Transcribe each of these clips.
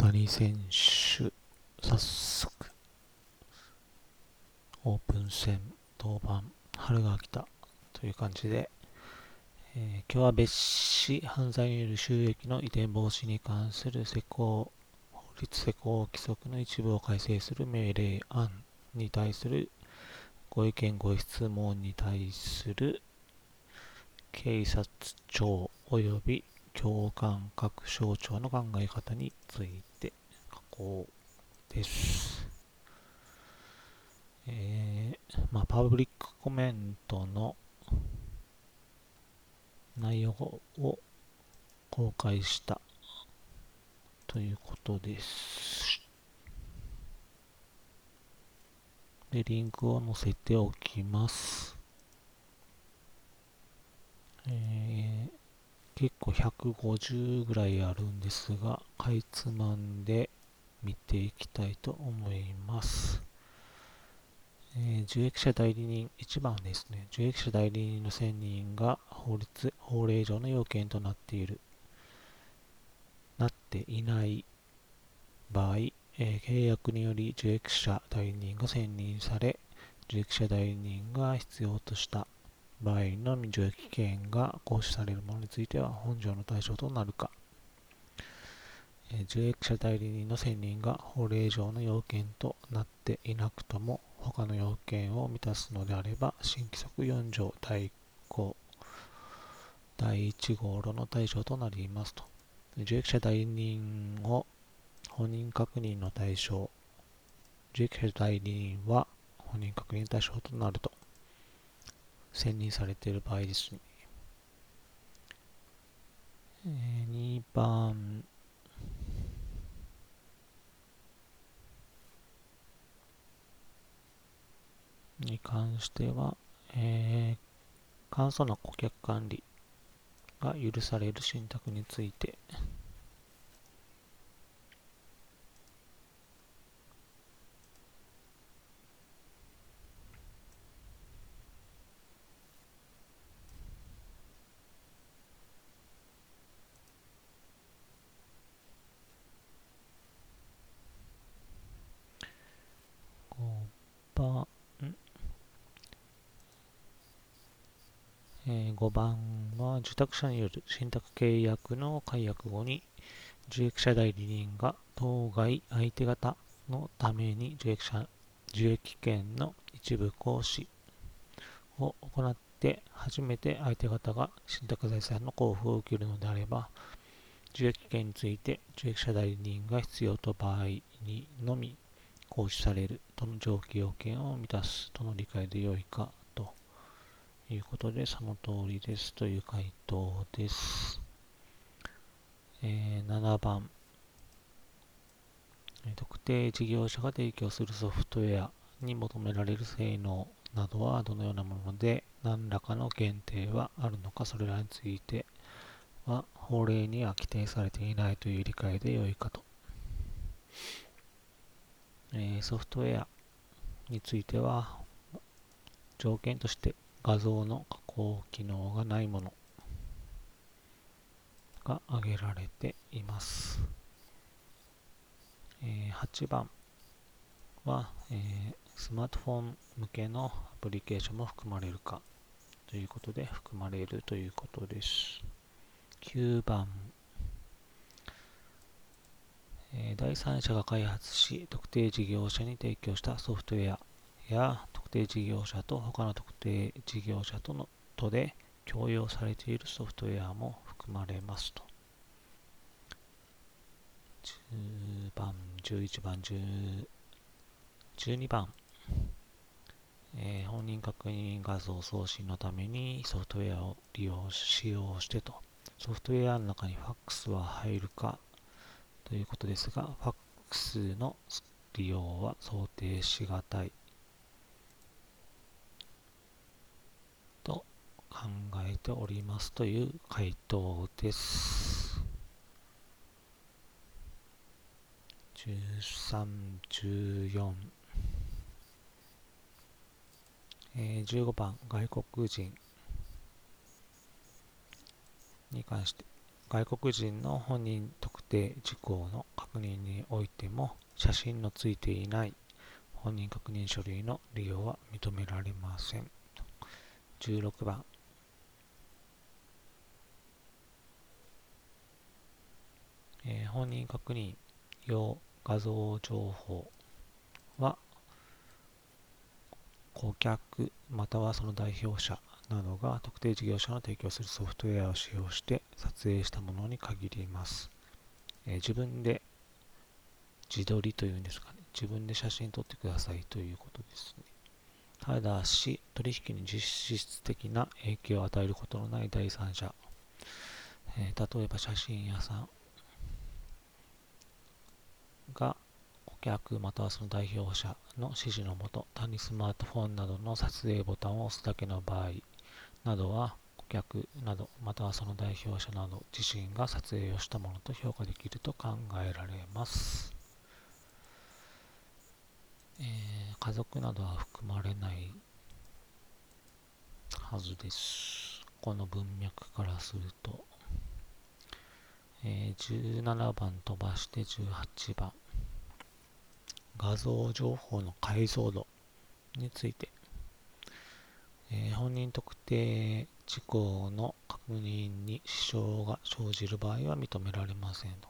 谷選手、早速、オープン戦、登板、春が来たという感じで、えー、今日は別紙犯罪による収益の移転防止に関する施行、法律施行規則の一部を改正する命令案に対するご意見ご質問に対する警察庁及び共感各省庁の考え方について。こです。えー、まあ、パブリックコメントの内容を公開したということです。で、リンクを載せておきます。えー、結構150ぐらいあるんですが、かいつまんで見ていきたいと思います。えー、受益者代理人1番ですね。受益者代理人の選任が法律、法令上の要件となっている、なっていない場合、えー、契約により受益者代理人が選任され、受益者代理人が必要とした場合のみ受益権が行使されるものについては本条の対象となるか、受益者代理人の選任が法令上の要件となっていなくとも他の要件を満たすのであれば新規則4条第5第1号路の対象となりますと。受益者代理人を本人確認の対象。受益者代理人は本人確認対象となると。選任されている場合ですね。2番、に関しては、えー、簡素な顧客管理が許される信託について、えー、5番は受託者による信託契約の解約後に受益者代理人が当該相手方のために受益者受益権の一部行使を行って初めて相手方が信託財産の交付を受けるのであれば受益権について受益者代理人が必要と場合にのみ行使されるとの上記要件を満たすとの理解でよいか。いうことで、その通りですという回答です。えー、7番、特定事業者が提供するソフトウェアに求められる性能などはどのようなもので、何らかの限定はあるのか、それらについては法令には規定されていないという理解で良いかと。えー、ソフトウェアについては、条件として画像の加工機能がないものが挙げられています。えー、8番は、えー、スマートフォン向けのアプリケーションも含まれるかということで含まれるということです。9番、えー、第三者が開発し特定事業者に提供したソフトウェアや特定事業者と他の特定事業者とのとで共用されているソフトウェアも含まれますと。10番、11番、12番、えー、本人確認画像送信のためにソフトウェアを利用使用してと。ソフトウェアの中にファックスは入るかということですが、ファックスの利用は想定しがたい考えておりますという回答です。13、14、えー、15番、外国人に関して、外国人の本人特定事項の確認においても写真のついていない本人確認書類の利用は認められません。16番えー、本人確認用画像情報は顧客またはその代表者などが特定事業者の提供するソフトウェアを使用して撮影したものに限ります。えー、自分で自撮りというんですかね。自分で写真撮ってくださいということですね。ただし、取引に実質的な影響を与えることのない第三者、えー、例えば写真屋さんが顧客またはその代表者の指示のもと単にスマートフォンなどの撮影ボタンを押すだけの場合などは顧客などまたはその代表者など自身が撮影をしたものと評価できると考えられます、えー、家族などは含まれないはずです。この文脈からすると。えー、17番飛ばして18番。画像情報の解像度について、えー、本人特定事項の確認に支障が生じる場合は認められませんと、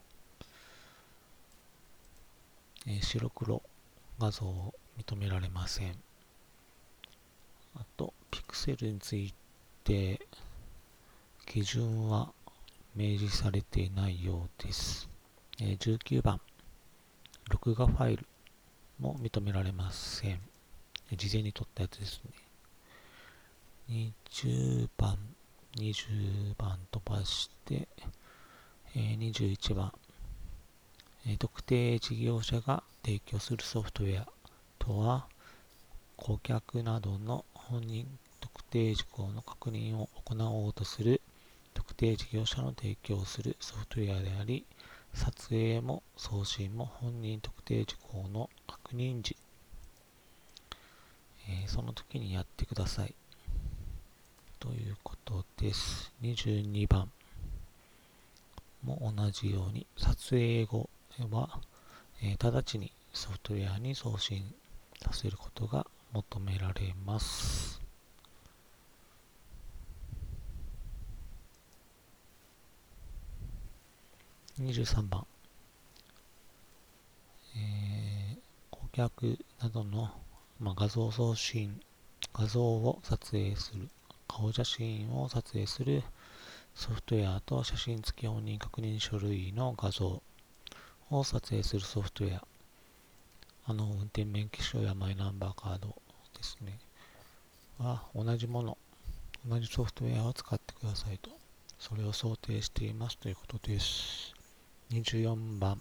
えー、白黒画像を認められません。あとピクセルについて基準は明示されていないようです。えー、19番、録画ファイル。も認められません。事前に撮ったやつですね。20番、20番飛ばして、えー、21番、えー、特定事業者が提供するソフトウェアとは、顧客などの本人特定事項の確認を行おうとする特定事業者の提供するソフトウェアであり、撮影も送信も本人特定事項の確認時、えー、その時にやってください。ということです。22番も同じように、撮影後は、えー、直ちにソフトウェアに送信させることが求められます。23番、えー、顧客などの、まあ、画像送信、画像を撮影する、顔写真を撮影するソフトウェアと写真付き本人確認書類の画像を撮影するソフトウェア、あの、運転免許証やマイナンバーカードですね、は同じもの、同じソフトウェアを使ってくださいと、それを想定していますということです。24番。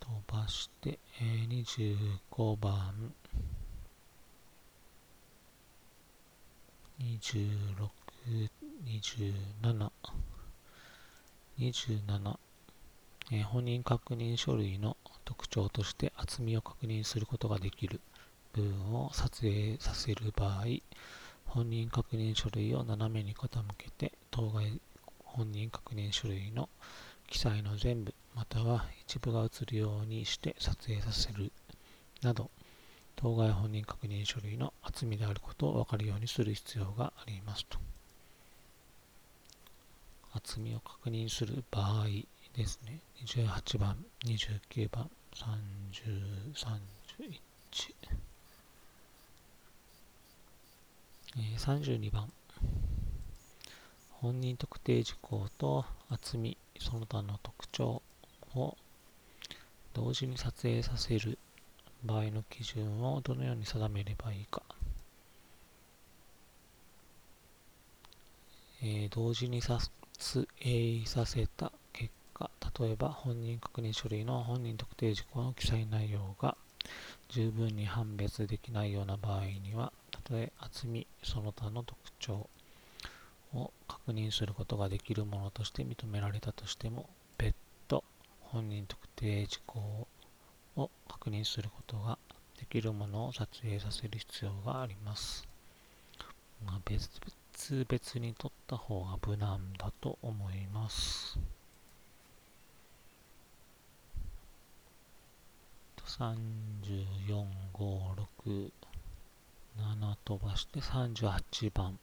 飛ばして、えー、25番。26、27、27、えー、本人確認書類の特徴として厚みを確認することができる。を撮影させる場合、本人確認書類を斜めに傾けて、当該本人確認書類の記載の全部、または一部が映るようにして撮影させるなど、当該本人確認書類の厚みであることを分かるようにする必要がありますと。厚みを確認する場合ですね。28番、29番、30、31。え32番。本人特定事項と厚みその他の特徴を同時に撮影させる場合の基準をどのように定めればいいか、えー、同時に撮影させた結果例えば本人確認書類の本人特定事項の記載内容が十分に判別できないような場合にはたとえ厚みその他の特徴を確認することができるものとして認められたとしても別途本人特定事項を確認することができるものを撮影させる必要があります。まあ、別々に撮った方が無難だと思います。34、5、6、7飛ばして38番。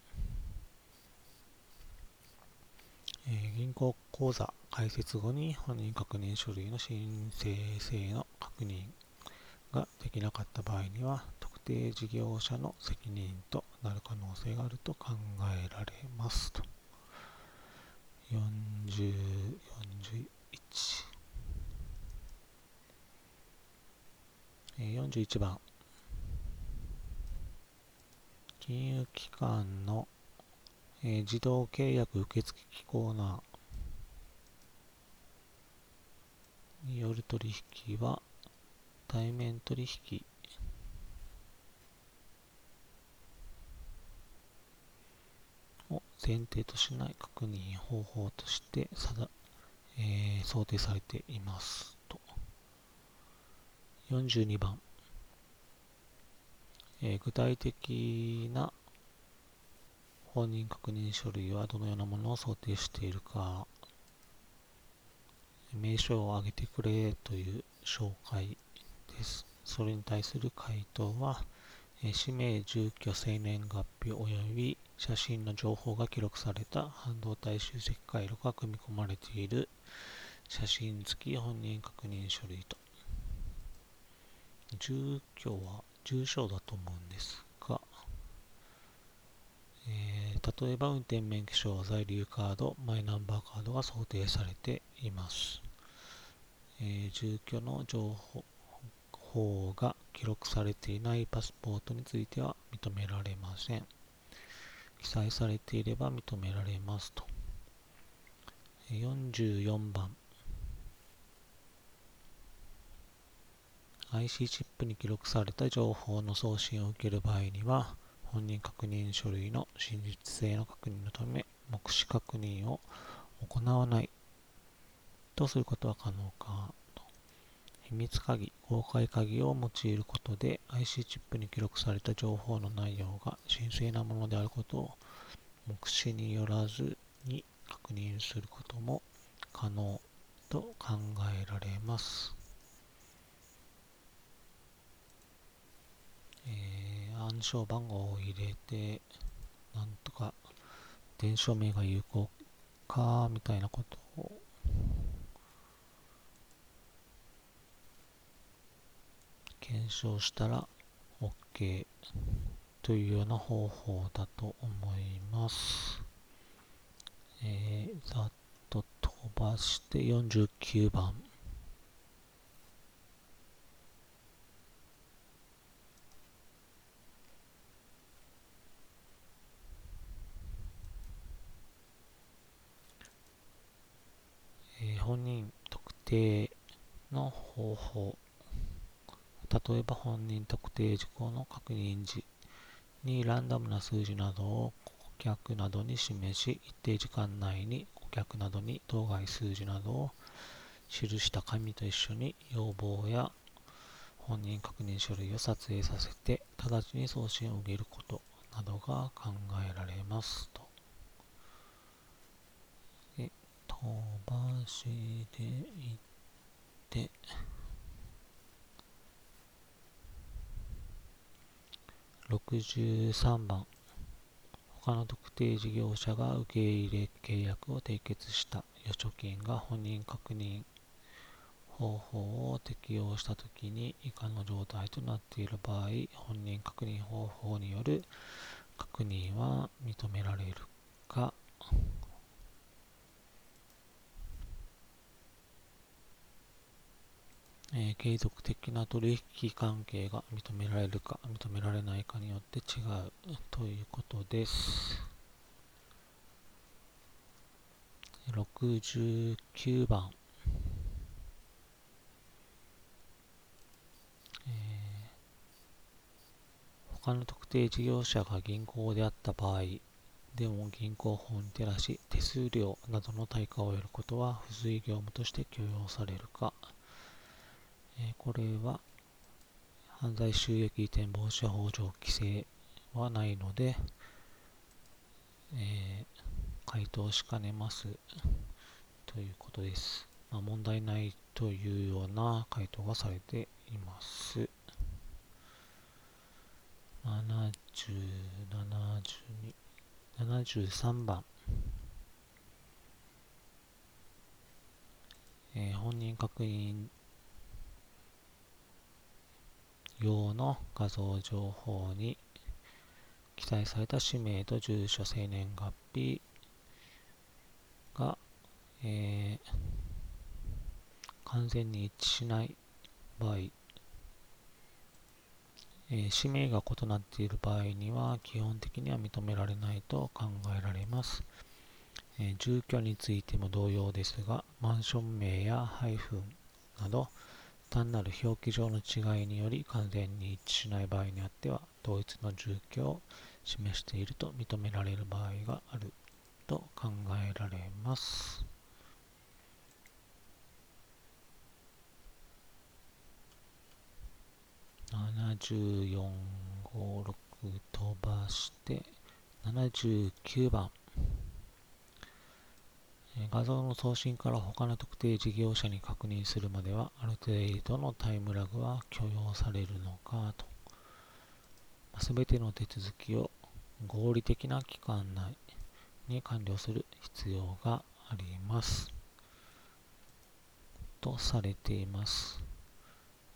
えー、銀行口座開設後に本人確認書類の申請性の確認ができなかった場合には特定事業者の責任となる可能性があると考えられますと4041、え、41番。金融機関のえー、自動契約受付機構なによる取引は対面取引。を前提としない確認方法としてさだ、えー、想定されています。42番、えー、具体的な本人確認書類はどのようなものを想定しているか、名称を挙げてくれという紹介です。それに対する回答はえ、氏名、住居、生年月日及び写真の情報が記録された半導体集積回路が組み込まれている写真付き本人確認書類と。住居は住所だと思うんですが、えー、例えば運転免許証、在留カード、マイナンバーカードが想定されています。えー、住居の情報が記録されていないパスポートについては認められません。記載されていれば認められますと。44番 IC チップに記録された情報の送信を受ける場合には本人確認書類の真実性の確認のため、目視確認を行わないとすることは可能かと。秘密鍵、公開鍵を用いることで IC チップに記録された情報の内容が神聖なものであることを目視によらずに確認することも可能と考えられます。暗証番号を入れて、なんとか伝承名が有効か、みたいなことを検証したら OK というような方法だと思います。えー、ざっと飛ばして49番。本人特定の方法例えば本人特定事項の確認時にランダムな数字などを顧客などに示し一定時間内に顧客などに当該数字などを記した紙と一緒に要望や本人確認書類を撮影させて直ちに送信を受けることなどが考えられますと。飛ばしていって。63番。他の特定事業者が受け入れ契約を締結した。預貯金が本人確認方法を適用したときに以下の状態となっている場合本人確認方法による確認は認められるかえー、継続的な取引関係が認められるか認められないかによって違うということです。69番、え、他の特定事業者が銀行であった場合でも銀行法に照らし手数料などの対価を得ることは付随業務として許容されるかえこれは犯罪収益移転防止法上規制はないので、えー、回答しかねますということです。まあ、問題ないというような回答がされています。70、72、73番。えー、本人確認用の画像情報に記載された氏名と住所、生年月日が、えー、完全に一致しない場合、えー、氏名が異なっている場合には基本的には認められないと考えられます。えー、住居についても同様ですが、マンション名やハイフンなど単なる表記上の違いにより完全に一致しない場合にあっては同一の住居を示していると認められる場合があると考えられます。7456飛ばして79番画像の送信から他の特定事業者に確認するまではある程度のタイムラグは許容されるのかと。すべての手続きを合理的な期間内に完了する必要があります。とされています。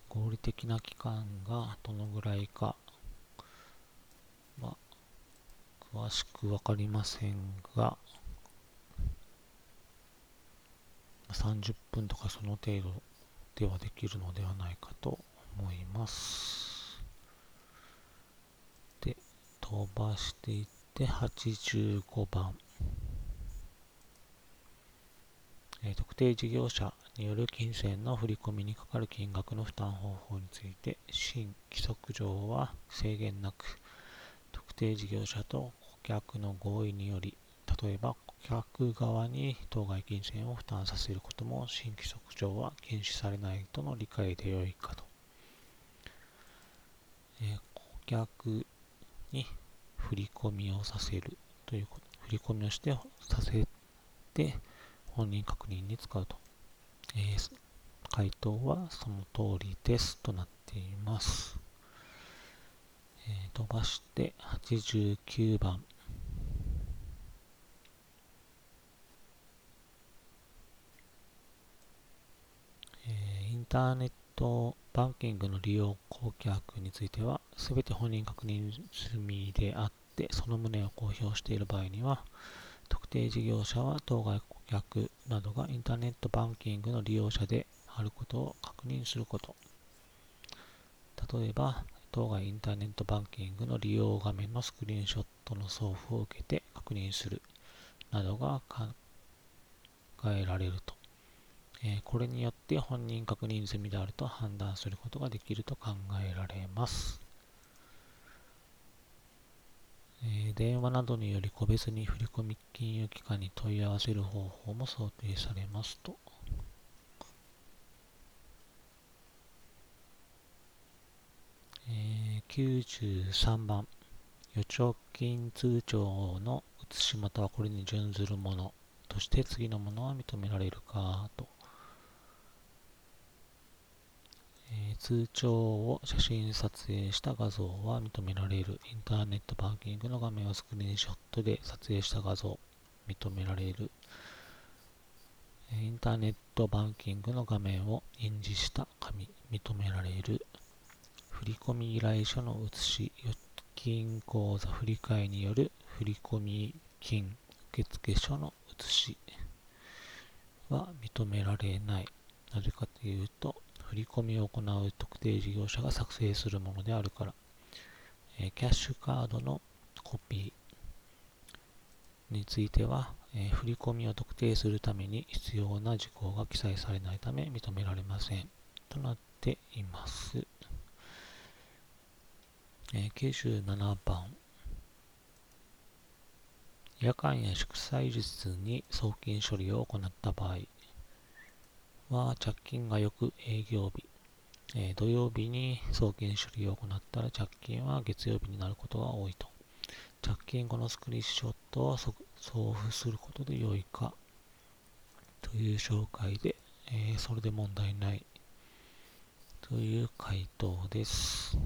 合理的な期間がどのぐらいか。は詳しくわかりませんが30分とかその程度ではできるのではないかと思います。で、飛ばしていって85番。え、特定事業者による金銭の振り込みにかかる金額の負担方法について、新規則上は制限なく、特定事業者と顧客の合意により、例えば客側に当該金銭を負担させることも新規則上は禁止されないとの理解でよいかと。えー、顧客に振り込みをさせるということ、振り込みをしてさせて本人確認に使うと。えー、回答はその通りですとなっています。えー、飛ばして89番。ターネットバンキングの利用顧客については、すべて本人確認済みであって、その旨を公表している場合には、特定事業者は当該顧客などがインターネットバンキングの利用者であることを確認すること。例えば、当該インターネットバンキングの利用画面のスクリーンショットの送付を受けて確認するなどが考えられるえこれによって本人確認済みであると判断することができると考えられます。え電話などにより個別に振込金融機関に問い合わせる方法も想定されますと。え93番預貯金通帳の写しまたはこれに準ずるものとして次のものは認められるかと。え、通帳を写真撮影した画像は認められる。インターネットバンキングの画面をスクリーンショットで撮影した画像、認められる。インターネットバンキングの画面を印字した紙、認められる。振込依頼書の写し、預金口座振替による振込金受付書の写しは認められない。なぜかというと、振り込みを行う特定事業者が作成するものであるから、えキャッシュカードのコピーについては、え振り込みを特定するために必要な事項が記載されないため認められません。となっています。え97番。夜間や祝祭日に送金処理を行った場合、は着金が翌営業日、えー、土曜日に送金処理を行ったら着金は月曜日になることが多いと。着金後のスクリーンショットを送付することで良いかという紹介で、えー、それで問題ないという回答です。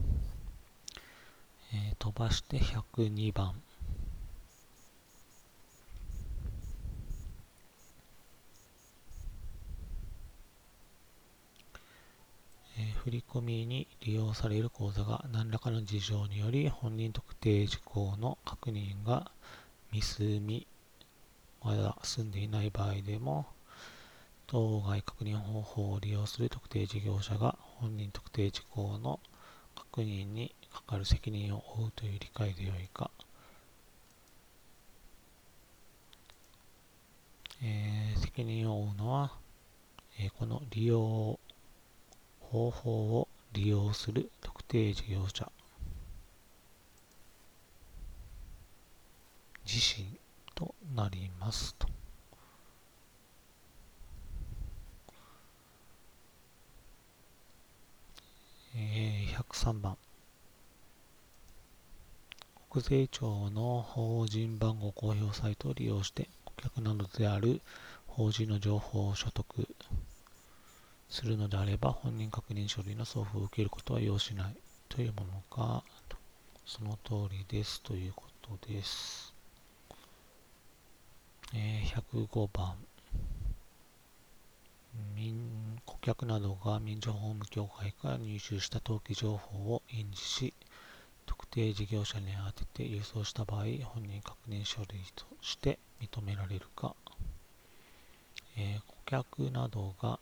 えー、飛ばして102番。え振込に利用される口座が何らかの事情により本人特定事項の確認が未済み、まだ済んでいない場合でも、当該確認方法を利用する特定事業者が本人特定事項の確認にかかる責任を負うという理解でよいか、えー、責任を負うのは、えー、この利用方法を利用する特定事業者。自身となりますと。えー、103番国税庁の法人番号公表サイトを利用して顧客などである法人の情報を所得。するのであれば、本人確認書類の送付を受けることは要しないというものか、その通りですということです。えー、105番。民顧客などが民情法務協会から入手した登記情報を印字し、特定事業者に宛てて郵送した場合、本人確認書類として認められるか、えー、顧客などが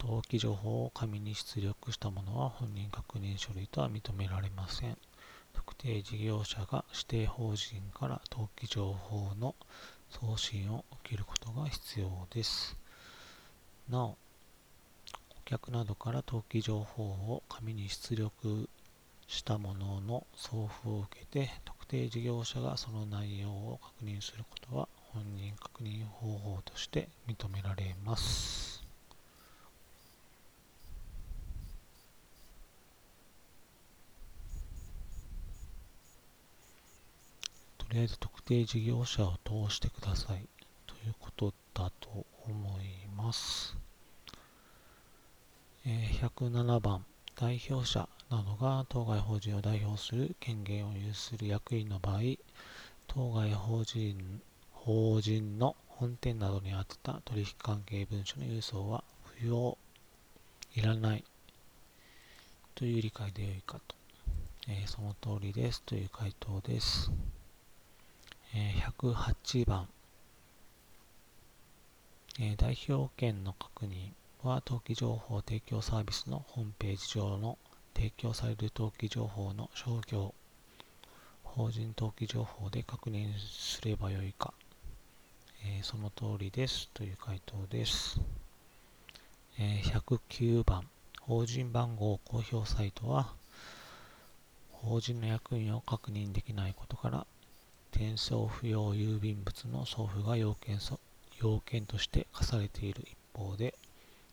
登記情報を紙に出力したものは本人確認書類とは認められません。特定事業者が指定法人から登記情報の送信を受けることが必要です。なお、顧客などから登記情報を紙に出力したものの送付を受けて特定事業者がその内容を確認することは本人確認方法として認められます。りあえず特定事業者を通してくださいということだと思います。え、107番、代表者などが当該法人を代表する権限を有する役員の場合、当該法人法人の本店などに宛てた取引関係文書の郵送は不要、いらないという理解でよいかと。えー、その通りですという回答です。え108番、え代表権の確認は登記情報提供サービスのホームページ上の提供される登記情報の商業。法人登記情報で確認すればよいか、えー、その通りですという回答です、えー、109番。法人番号公表サイトは法人の役員を確認できないことから転送不要郵便物の送付が要件要件として課されている一方で、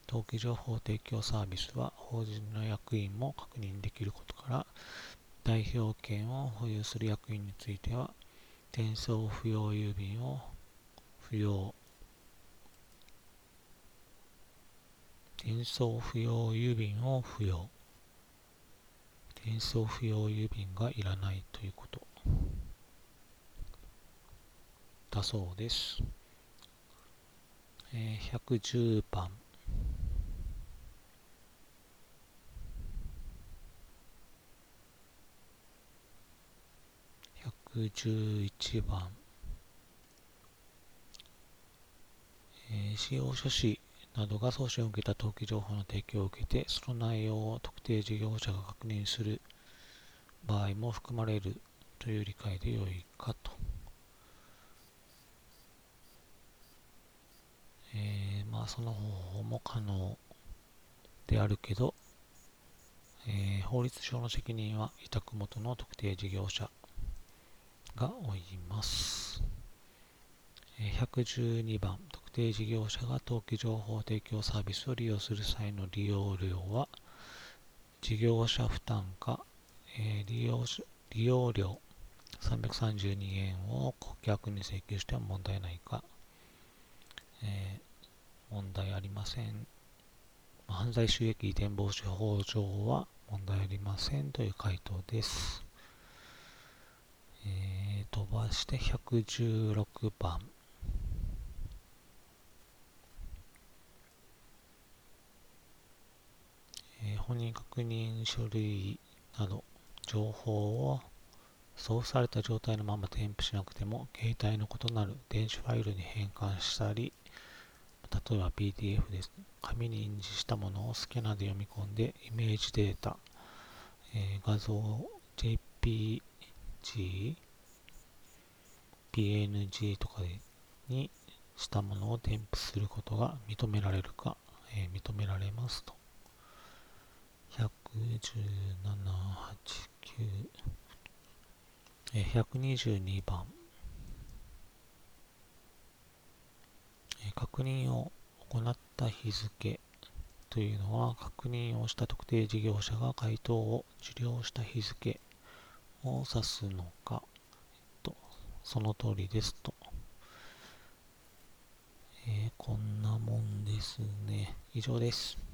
登記情報提供サービスは法人の役員も確認できることから、代表権を保有する役員については、転送不要郵便を不要、転送不要郵便を不要、転送不要郵便がいらないということ。だそうです。えー、110番。111番。えー、使用書士などが送信を受けた登記情報の提供を受けて、その内容を特定事業者が確認する場合も含まれるという理解でよいかと。えー、まあその方法も可能であるけど、えー、法律上の責任は委託元の特定事業者が負います。112番、特定事業者が登記情報提供サービスを利用する際の利用料は、事業者負担か、えー、利用利用料332円を顧客に請求しては問題ないか、えー、問題ありません。犯罪収益移転防止法上は問題ありませんという回答です。えー、飛ばして116番。えー、本人確認書類など情報を送付された状態のまま添付しなくても携帯の異なる電子ファイルに変換したり例えば PDF です。紙に印字したものをスキャナで読み込んでイメージデータ、えー、画像 JPG、PNG とかにしたものを添付することが認められるか、えー、認められますと。117、8、9、え122番、確認を行った日付というのは確認をした特定事業者が回答を受領した日付を指すのか、えっと、その通りですと。えー、こんなもんですね。以上です。